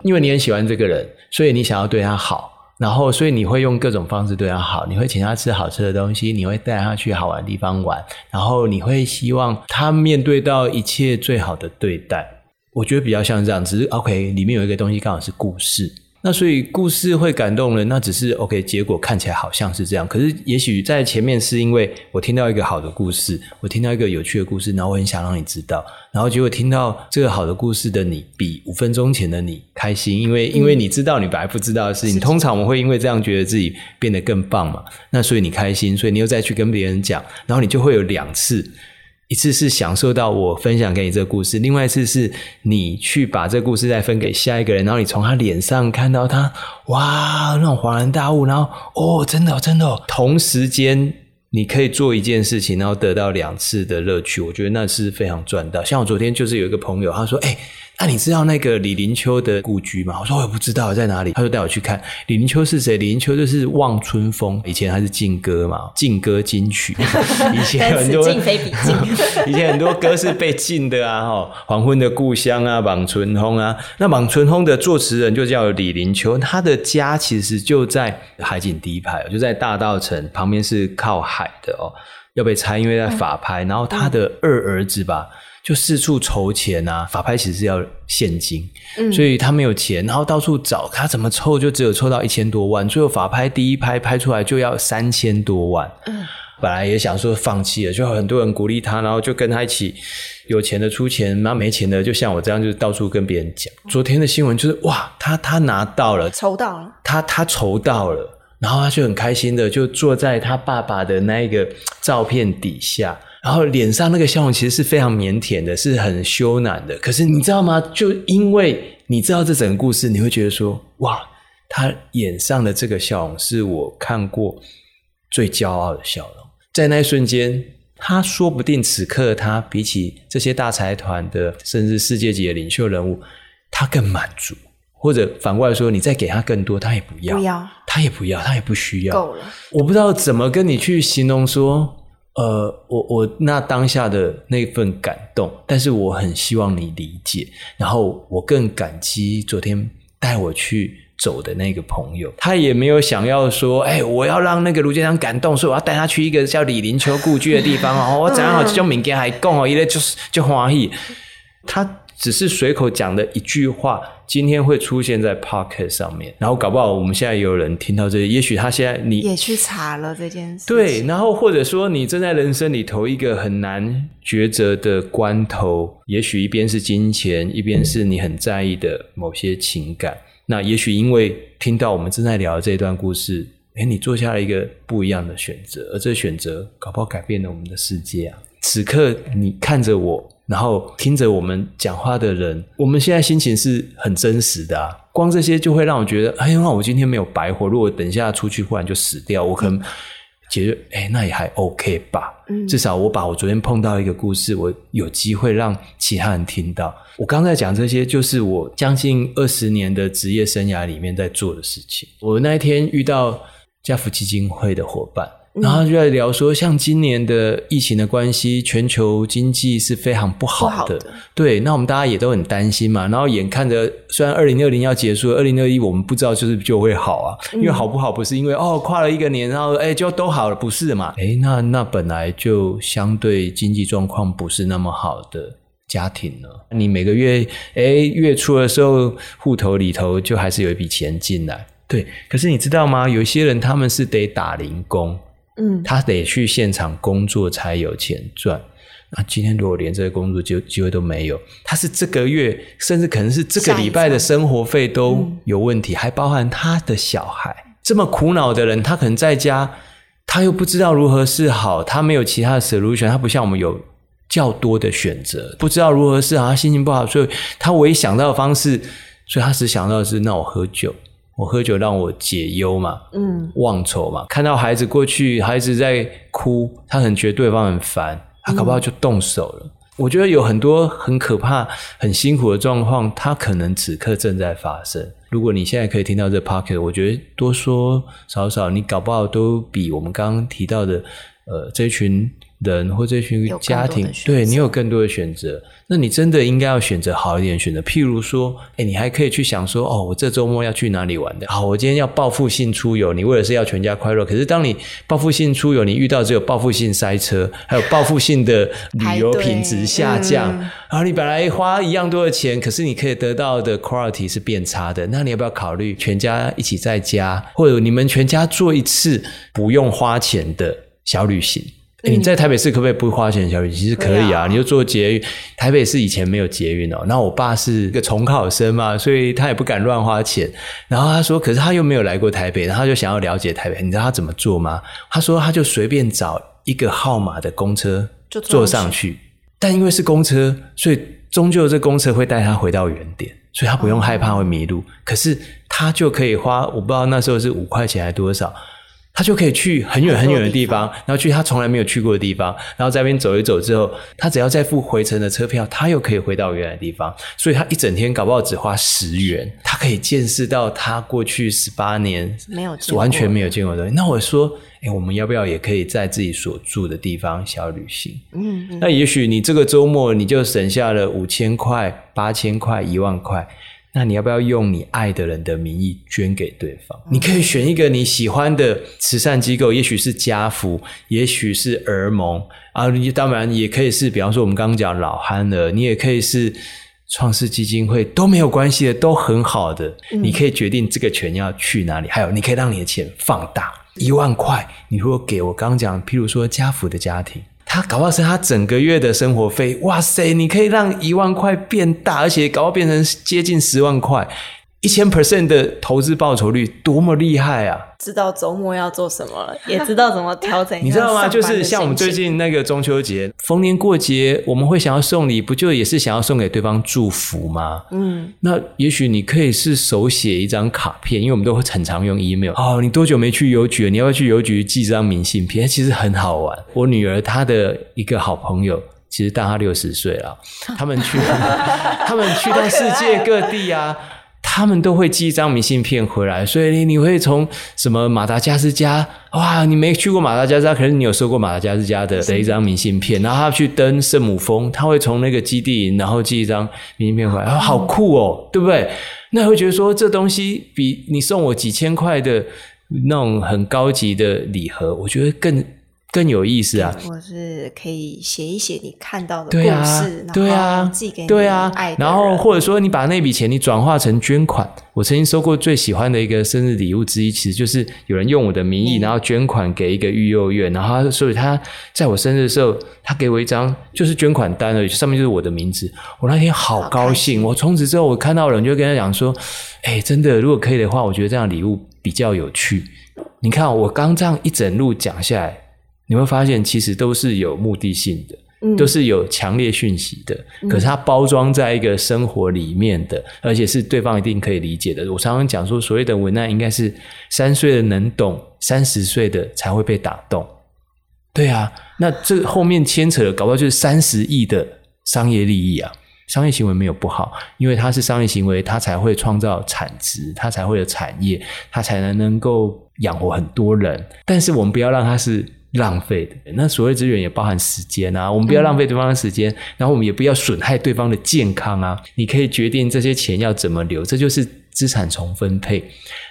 因为你很喜欢这个人，所以你想要对他好。然后，所以你会用各种方式对他好，你会请他吃好吃的东西，你会带他去好玩的地方玩，然后你会希望他面对到一切最好的对待。我觉得比较像这样，只是 OK，里面有一个东西刚好是故事。那所以故事会感动人，那只是 OK，结果看起来好像是这样。可是也许在前面是因为我听到一个好的故事，我听到一个有趣的故事，然后我很想让你知道，然后结果听到这个好的故事的你，比五分钟前的你开心，因为因为你知道你本来不知道的事情。嗯，通常我们会因为这样觉得自己变得更棒嘛。那所以你开心，所以你又再去跟别人讲，然后你就会有两次。一次是享受到我分享给你这个故事，另外一次是你去把这个故事再分给下一个人，然后你从他脸上看到他哇，那种恍然大悟，然后哦，真的，真的，同时间你可以做一件事情，然后得到两次的乐趣，我觉得那是非常赚到。像我昨天就是有一个朋友，他说，哎。那、啊、你知道那个李林秋的故居吗？我说我也不知道在哪里。他就带我去看李林秋是谁？李林秋就是望春风，以前他是劲歌嘛，劲歌金曲。以前很多，非 比以前很多歌是被禁的啊，哈，黄昏的故乡啊，望春风啊。那望春风的作词人就叫李林秋，他的家其实就在海景第一排，就在大道城旁边，是靠海的哦。要被拆，因为在法拍。然后他的二儿子吧。就四处筹钱啊，法拍其实是要现金，嗯，所以他没有钱，然后到处找，他怎么凑就只有凑到一千多万，最后法拍第一拍拍出来就要三千多万，嗯，本来也想说放弃了，就很多人鼓励他，然后就跟他一起有钱的出钱，然后没钱的就像我这样，就到处跟别人讲。昨天的新闻就是哇，他他拿到了，筹到了，他他筹到了，然后他就很开心的就坐在他爸爸的那一个照片底下。然后脸上那个笑容其实是非常腼腆的，是很羞赧的。可是你知道吗？就因为你知道这整个故事，你会觉得说：哇，他脸上的这个笑容是我看过最骄傲的笑容。在那一瞬间，他说不定此刻他比起这些大财团的，甚至世界级的领袖人物，他更满足。或者反过来说，你再给他更多，他也不要，不要，他也不要，他也不需要。够了。我不知道怎么跟你去形容说，呃，我我那当下的那份感动，但是我很希望你理解，然后我更感激昨天带我去。走的那个朋友，他也没有想要说，哎、欸，我要让那个卢建章感动，所以我要带他去一个叫李林秋故居的地方哦。我怎样好这种民间还讲哦，一类就是就欢喜。他只是随口讲的一句话，今天会出现在 Podcast 上面，然后搞不好我们现在有人听到这些，也许他现在你也去查了这件事，对，然后或者说你正在人生里头一个很难抉择的关头，也许一边是金钱，一边是你很在意的某些情感。那也许因为听到我们正在聊的这一段故事，哎，你做下了一个不一样的选择，而这选择搞不好改变了我们的世界啊！此刻你看着我，然后听着我们讲话的人，我们现在心情是很真实的啊！光这些就会让我觉得，哎呀，那我今天没有白活。如果等一下出去忽然就死掉，我可能。觉得，哎，那也还 OK 吧。嗯，至少我把我昨天碰到一个故事，我有机会让其他人听到。我刚才讲这些，就是我将近二十年的职业生涯里面在做的事情。我那一天遇到家福基金会的伙伴。然后就在聊说，像今年的疫情的关系，全球经济是非常不好的。好的。对，那我们大家也都很担心嘛。然后眼看着，虽然二零二零要结束，二零二一我们不知道就是就会好啊。因为好不好不是因为哦跨了一个年，然后哎就都好了，不是嘛？哎，那那本来就相对经济状况不是那么好的家庭呢，你每个月哎月初的时候，户头里头就还是有一笔钱进来。对，可是你知道吗？有一些人他们是得打零工。嗯，他得去现场工作才有钱赚。那今天如果连这个工作机机会都没有，他是这个月甚至可能是这个礼拜的生活费都有问题，还包含他的小孩。这么苦恼的人，他可能在家，他又不知道如何是好，他没有其他的 solution，他不像我们有较多的选择，不知道如何是好，他心情不好，所以他唯一想到的方式，所以他只想到的是，那我喝酒。我喝酒让我解忧嘛，嗯，忘愁嘛。看到孩子过去，孩子在哭，他很觉得对方很烦，他搞不好就动手了。嗯。我觉得有很多很可怕、很辛苦的状况，他可能此刻正在发生。如果你现在可以听到这 podcast，我觉得多说少少，你搞不好都比我们刚刚提到的，呃，这群。人或这群家庭，对你有更多的选择，那你真的应该要选择好一点选择。譬如说，哎，你还可以去想说，哦，我这周末要去哪里玩的？好，我今天要报复性出游，你为了是要全家快乐。可是当你报复性出游，你遇到只有报复性塞车，还有报复性的 旅游品质下降，嗯，然后你本来花一样多的钱，可是你可以得到的 quality 是变差的。那你要不要考虑全家一起在家，或者你们全家做一次不用花钱的小旅行？欸、你在台北市可不可以不花钱消费？其实可以啊，啊你就坐捷运。台北市以前没有捷运哦。然后我爸是一个重考生嘛，所以他也不敢乱花钱。然后他说，可是他又没有来过台北，然后他就想要了解台北。你知道他怎么做吗？他说，他就随便找一个号码的公车就坐上去。但因为是公车，所以终究这公车会带他回到原点，所以他不用害怕会迷路。哦、可是他就可以花，我不知道那时候是五块钱还多少。他就可以去很远很远的地方，然后去他从来没有去过的地方，然后在那边走一走之后，他只要再付回程的车票，他又可以回到原来的地方。所以他一整天搞不好只花十元，他可以见识到他过去十八年没有完全没有见过的东西。那我说，哎，我们要不要也可以在自己所住的地方小旅行？嗯，嗯，那也许你这个周末你就省下了五千块、八千块、一万块。那你要不要用你爱的人的名义捐给对方？你可以选一个你喜欢的慈善机构，也许是家福，也许是儿盟啊，你当然也可以是，比方说我们刚刚讲老憨儿，你也可以是创世基金会，都没有关系的，都很好的。你可以决定这个钱要去哪里，还有你可以让你的钱放大一万块。你如果给我刚刚讲，譬如说家福的家庭。他搞不好是他整个月的生活费，哇塞！你可以让一万块变大，而且搞不好变成接近十万块。一千 percent 的投资报酬率，多么厉害啊！知道周末要做什么了，也知道怎么调整。你知道吗？就是像我们最近那个中秋节，逢年过节，我们会想要送礼，不就也是想要送给对方祝福吗？嗯，那也许你可以是手写一张卡片，因为我们都会很常用 email。哦，你多久没去邮局了？你要不要去邮局寄张明信片？其实很好玩。我女儿她的一个好朋友，其实大她六十岁了，他们去，他们去到世界各地啊。他们都会寄一张明信片回来，所以你你会从什么马达加斯加哇，你没去过马达加斯加，可是你有收过马达加斯加的的一张明信片，然后他去登圣母峰，他会从那个基地营，然后寄一张明信片回来，啊，好酷哦，对不对？那会觉得说这东西比你送我几千块的那种很高级的礼盒，我觉得更。更有意思啊！我是可以写一写你看到的故事，对啊，然后寄给你对啊。然后或者说你把那笔钱你转化成捐款。我曾经收过最喜欢的一个生日礼物之一，其实就是有人用我的名义，然后捐款给一个育幼院，然后所以他在我生日的时候，他给我一张就是捐款单而已，上面就是我的名字。我那天好高兴，我从此之后我看到人就跟他讲说：“哎，真的，如果可以的话，我觉得这样礼物比较有趣。”你看我刚这样一整路讲下来。你会发现，其实都是有目的性的，嗯、都是有强烈讯息的。可是它包装在一个生活里面的，而且是对方一定可以理解的。我常常讲说，所谓的文案应该是三岁的能懂，三十岁的才会被打动。对啊，那这后面牵扯的，搞不好就是三十亿的商业利益啊！商业行为没有不好，因为它是商业行为，它才会创造产值，它才会有产业，它才能能够养活很多人。但是我们不要让它是。浪费的，那所谓资源也包含时间啊，我们不要浪费对方的时间，嗯、然后我们也不要损害对方的健康啊。你可以决定这些钱要怎么留，这就是资产重分配。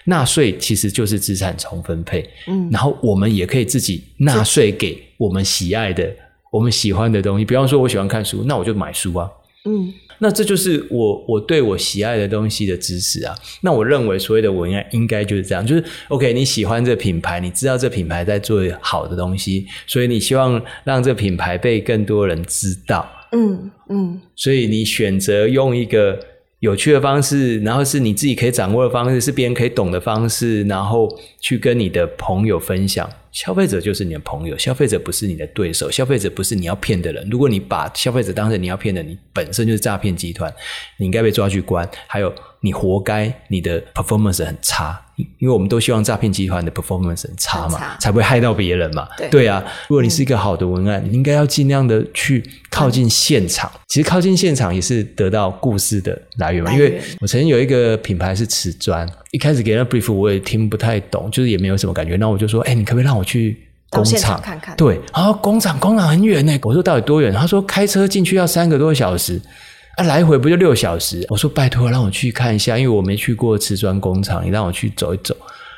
纳税其实就是资产重分配，嗯，然后我们也可以自己纳税给我们喜爱的、我们喜欢的东西。比方说，我喜欢看书，那我就买书啊，嗯。那这就是我我对我喜爱的东西的支持啊。那我认为所谓的文案应该就是这样，就是 OK，你喜欢这品牌，你知道这品牌在做好的东西，所以你希望让这品牌被更多人知道。嗯嗯，所以你选择用一个有趣的方式，然后是你自己可以掌握的方式，是别人可以懂的方式，然后去跟你的朋友分享。消费者就是你的朋友，消费者不是你的对手，消费者不是你要骗的人。如果你把消费者当成你要骗的，你本身就是诈骗集团，你应该被抓去关。还有，你活该，你的 performance 很差。因为我们都希望诈骗集团的 performance 很差嘛，差才不会害到别人嘛。对，对啊，如果你是一个好的文案，嗯、你应该要尽量的去靠近现场。嗯、其实靠近现场也是得到故事的来源嘛。源因为我曾经有一个品牌是瓷砖，一开始给那 brief 我也听不太懂，就是也没有什么感觉。那我就说，哎、欸，你可不可以让我去工厂看看？对，然后工厂工厂很远呢。我说到底多远？他说开车进去要三个多小时。啊，来回不就六小时？我说拜托，让我去看一下，因为我没去过瓷砖工厂，你让我去走一走。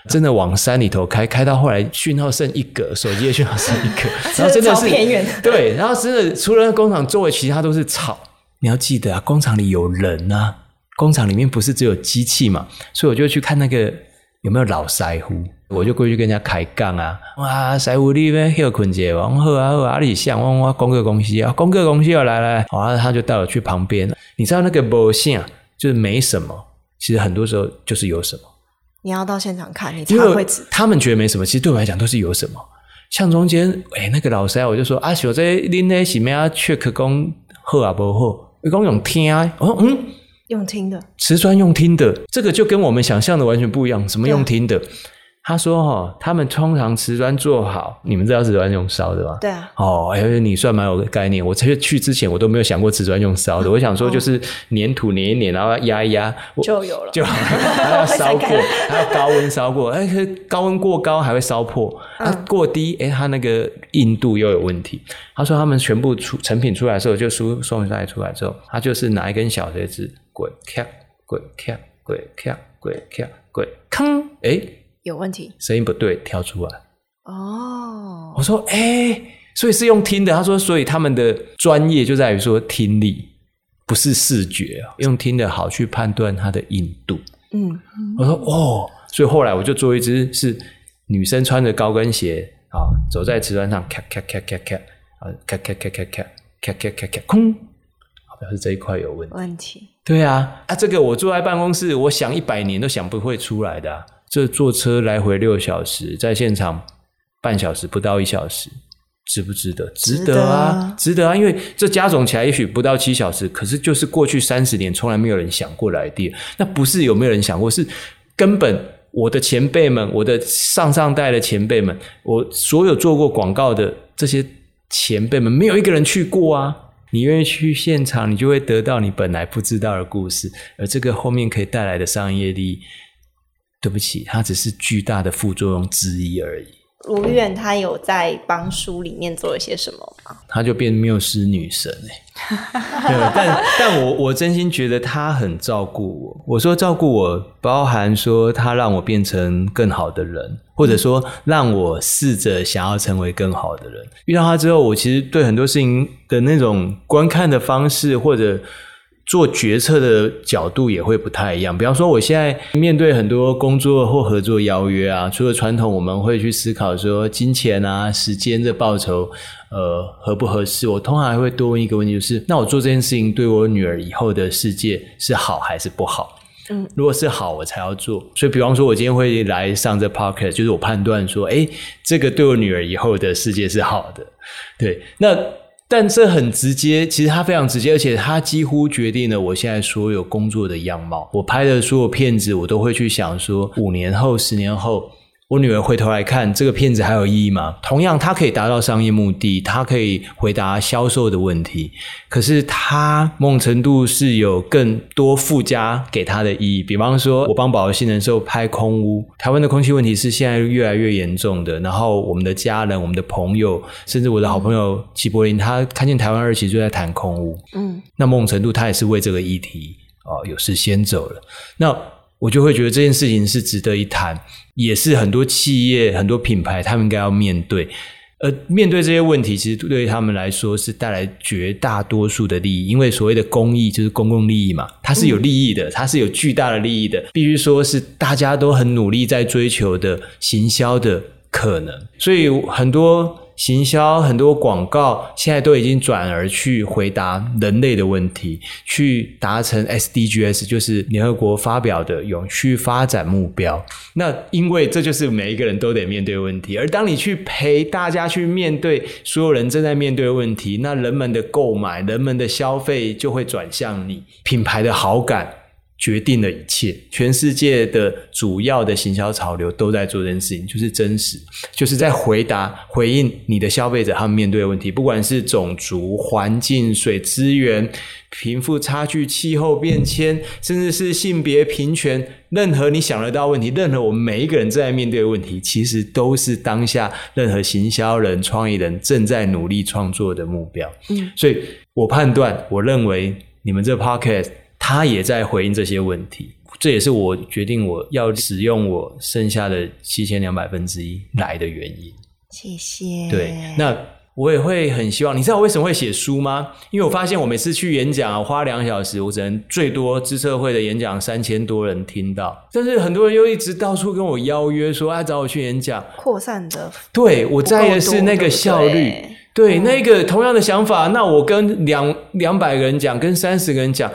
真的往山里头开，开到后来讯号剩一格，手机的讯号剩一格，然后真的是偏远。对，然后真的除了工厂周围，其他都是草。你要记得啊，工厂里有人啊，工厂里面不是只有机器嘛，所以我就去看那个有没有老师傅。我就过去跟人家开杠啊！哇，师傅你们休困者，我好啊好啊，你想我我公个公司啊，公个公司要来来，好，他就带我去旁边。你知道那个不像，就是没什么，其实很多时候就是有什么。你要到现场看，你才会知。他们觉得没什么，其实对我来讲都是有什么。像中间，哎、欸，那个老师，我就说啊，小在恁那什么啊，check 讲好啊不好，你讲用听啊，哦嗯，用听的，瓷砖用听的，这个就跟我们想象的完全不一样。什么用听的？他说：“哈，他们通常瓷砖做好，你们知道瓷砖用烧的吗？对啊。哦，哎，你算蛮有概念。我去去之前，我都没有想过瓷砖用烧的。我想说，就是粘土粘一粘，然后压一压，就有了，就。还要烧过，还要高温烧过。哎，高温过高还会烧破。啊，过低，哎，它那个硬度又有问题。他说，他们全部出成品出来的时候，就输送出来出来之后，他就是拿一根小锤子，滚咔，滚咔，滚咔，滚咔，滚吭，哎。”有问题，声音不对，跳出来。哦，我说，哎、欸，所以是用听的。他说，所以他们的专业就在于说听力，不是视觉，用听的好去判断它的硬度。嗯，我说，哦，所以后来我就做一只是女生穿着高跟鞋啊，走在瓷砖上，咔咔咔咔咔，啊，咔咔咔咔咔，咔咔咔咔，空。表示这一块有问题。问题。对啊，啊，这个我坐在办公室，我想一百年都想不会出来的啊。这坐车来回六小时，在现场半小时不到一小时，值不值得？值得啊，值得啊！因为这加总起来也许不到七小时，可是就是过去三十年从来没有人想过来的。那不是有没有人想过，是根本我的前辈们，我的上上代的前辈们，我所有做过广告的这些。前辈们没有一个人去过啊！你愿意去现场，你就会得到你本来不知道的故事，而这个后面可以带来的商业利益，对不起，它只是巨大的副作用之一而已。卢院他有在帮书里面做一些什么吗？他就变缪斯女神哎，但但我我真心觉得他很照顾我。我说照顾我，包含说他让我变成更好的人，或者说让我试着想要成为更好的人。遇到他之后，我其实对很多事情的那种观看的方式，或者。做决策的角度也会不太一样。比方说，我现在面对很多工作或合作邀约啊，除了传统，我们会去思考说金钱啊、时间的报酬，呃，合不合适？我通常还会多问一个问题，就是那我做这件事情对我女儿以后的世界是好还是不好？嗯，如果是好，我才要做。所以，比方说，我今天会来上这 podcast，就是我判断说，诶，这个对我女儿以后的世界是好的。对，那。但这很直接，其实它非常直接，而且它几乎决定了我现在所有工作的样貌。我拍的所有片子，我都会去想说，五年后、十年后。我女儿回头来看这个片子还有意义吗？同样，它可以达到商业目的，它可以回答销售的问题。可是它某种程度是有更多附加给它的意义。比方说，我帮宝儿新人寿拍空屋，台湾的空气问题是现在越来越严重的。然后我们的家人、我们的朋友，甚至我的好朋友齐柏林，他看见台湾二期就在谈空屋。嗯，那某种程度他也是为这个议题哦有事先走了。那。我就会觉得这件事情是值得一谈，也是很多企业、很多品牌他们应该要面对。而面对这些问题，其实对于他们来说是带来绝大多数的利益，因为所谓的公益就是公共利益嘛，它是有利益的，它是有巨大的利益的，必须说是大家都很努力在追求的行销的可能。所以很多。行销很多广告现在都已经转而去回答人类的问题，去达成 SDGs，就是联合国发表的永续发展目标。那因为这就是每一个人都得面对问题，而当你去陪大家去面对所有人正在面对的问题，那人们的购买、人们的消费就会转向你，品牌的好感。决定了一切，全世界的主要的行销潮流都在做这件事情，就是真实，就是在回答、回应你的消费者他们面对的问题，不管是种族、环境、水资源、贫富差距、气候变迁，甚至是性别平权，任何你想得到问题，任何我们每一个人正在面对的问题，其实都是当下任何行销人、创意人正在努力创作的目标。嗯，所以我判断，我认为你们这 podcast。他也在回应这些问题，这也是我决定我要使用我剩下的七千两百分之一来的原因。谢谢。对，那我也会很希望。你知道我为什么会写书吗？因为我发现我每次去演讲，我花两小时，我只能最多资社会的演讲三千多人听到，但是很多人又一直到处跟我邀约说，要、啊、找我去演讲，扩散的。对，我在意的是那个效率。对，那个同样的想法，那我跟两两百个人讲，跟三十个人讲。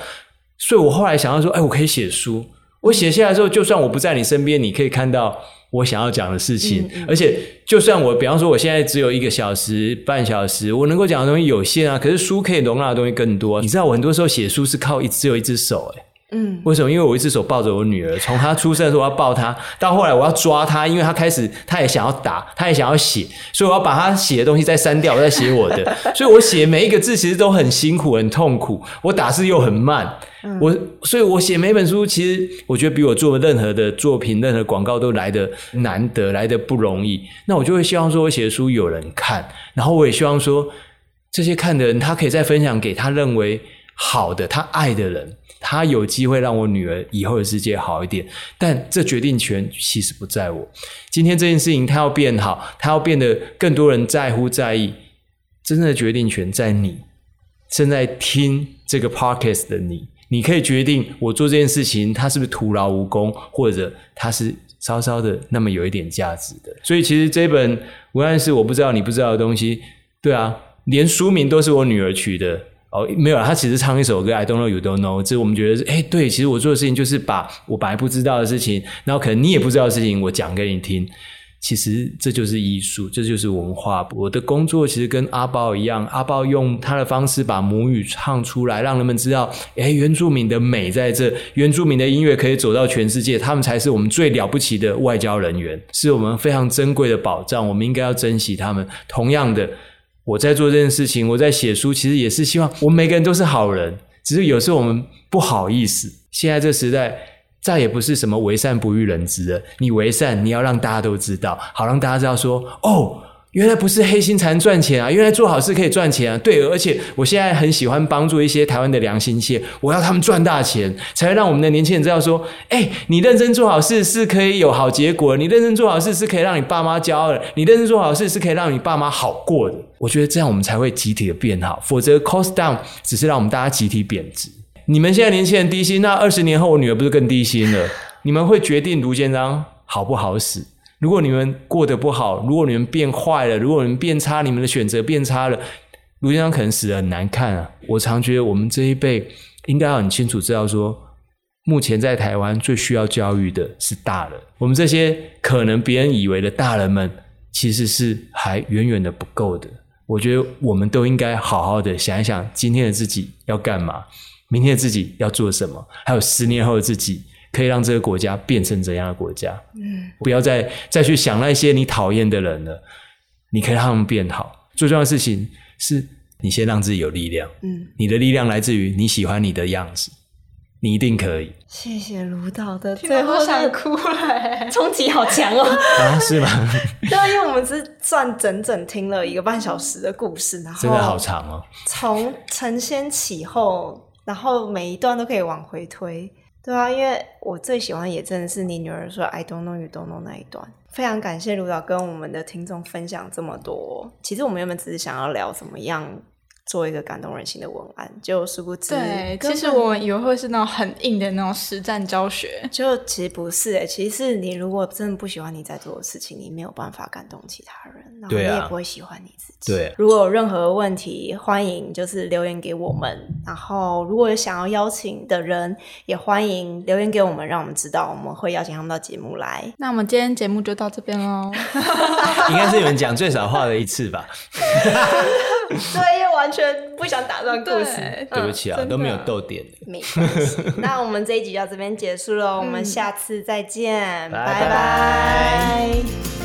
所以我后来想到说，哎，我可以写书。我写下来之后，就算我不在你身边，你可以看到我想要讲的事情。而且，就算我，比方说，我现在只有一个小时、半小时，我能够讲的东西有限啊。可是书可以容纳的东西更多。你知道，我很多时候写书是靠一只有一只手，诶嗯，为什么？因为我一只手抱着我女儿，从她出生的时候我要抱她，到后来我要抓她，因为她开始她也想要打，她也想要写，所以我要把她写的东西再删掉，我再写我的。所以我写每一个字其实都很辛苦、很痛苦，我打字又很慢。我，所以我写每本书，其实我觉得比我做任何的作品、任何广告都来的难得，来的不容易。那我就会希望说，我写的书有人看，然后我也希望说，这些看的人他可以再分享给他认为好的、他爱的人。他有机会让我女儿以后的世界好一点，但这决定权其实不在我。今天这件事情，他要变好，他要变得更多人在乎在意，真正的决定权在你。正在听这个 podcast 的你，你可以决定我做这件事情，它是不是徒劳无功，或者它是稍稍的那么有一点价值的。所以，其实这本文案是我不知道你不知道的东西，对啊，连书名都是我女儿取的。哦，没有，他其实唱一首歌，I don't know, you don't know。这我们觉得是，哎，对，其实我做的事情就是把我本来不知道的事情，然后可能你也不知道的事情，我讲给你听。其实这就是艺术，这就是文化。我的工作其实跟阿豹一样，阿豹用他的方式把母语唱出来，让人们知道，诶，原住民的美在这，原住民的音乐可以走到全世界，他们才是我们最了不起的外交人员，是我们非常珍贵的宝藏，我们应该要珍惜他们。同样的，我在做这件事情，我在写书，其实也是希望我们每个人都是好人，只是有时候我们不好意思。现在这时代。再也不是什么为善不欲人知的。你为善，你要让大家都知道，好让大家知道说，哦，原来不是黑心才能赚钱啊，原来做好事可以赚钱啊。对，而且我现在很喜欢帮助一些台湾的良心企业，我要他们赚大钱，才会让我们的年轻人知道说，哎，你认真做好事是可以有好结果，你认真做好事是可以让你爸妈骄傲的，你认真做好事是可以让你爸妈好过的。我觉得这样我们才会集体的变好，否则 cost down 只是让我们大家集体贬值。你们现在年轻人低薪，那二十年后我女儿不是更低薪了？你们会决定卢建章好不好使？如果你们过得不好，如果你们变坏了，如果你们变差，你们的选择变差了，卢先生可能死得很难看啊！我常觉得我们这一辈应该很清楚知道说，目前在台湾最需要教育的是大人。我们这些可能别人以为的大人们，其实是还远远的不够的。我觉得我们都应该好好的想一想，今天的自己要干嘛。明天的自己要做什么？还有十年后的自己可以让这个国家变成怎样的国家？嗯，不要再再去想那些你讨厌的人了。你可以让他们变好。最重要的事情是你先让自己有力量。嗯，你的力量来自于你喜欢你的样子，你一定可以。谢谢卢导的，最后想哭了，冲击好强哦！啊，是吗？对啊，因为我们是算整整听了一个半小时的故事，然后真的好长哦。从承先启后。然后每一段都可以往回推，对啊，因为我最喜欢也真的是你女儿说 “I don't know, you don't know” 那一段。非常感谢卢导跟我们的听众分享这么多。其实我们原本只是想要聊怎么样。做一个感动人心的文案，就殊不知。对，其实我们以为会是那种很硬的那种实战教学，就其实不是诶，其实是你如果真的不喜欢你在做的事情，你没有办法感动其他人，然后你也不会喜欢你自己。对啊，如果有任何问题，欢迎就是留言给我们。然后如果有想要邀请的人，也欢迎留言给我们，让我们知道，我们会邀请他们到节目来。那我们今天节目就到这边喽。应该是你们讲最少话的一次吧。对，因为完全不想打断故事，对，不起啊，嗯、都没有逗点。没关系，那我们这一集就到这边结束了，我们下次再见，拜。拜。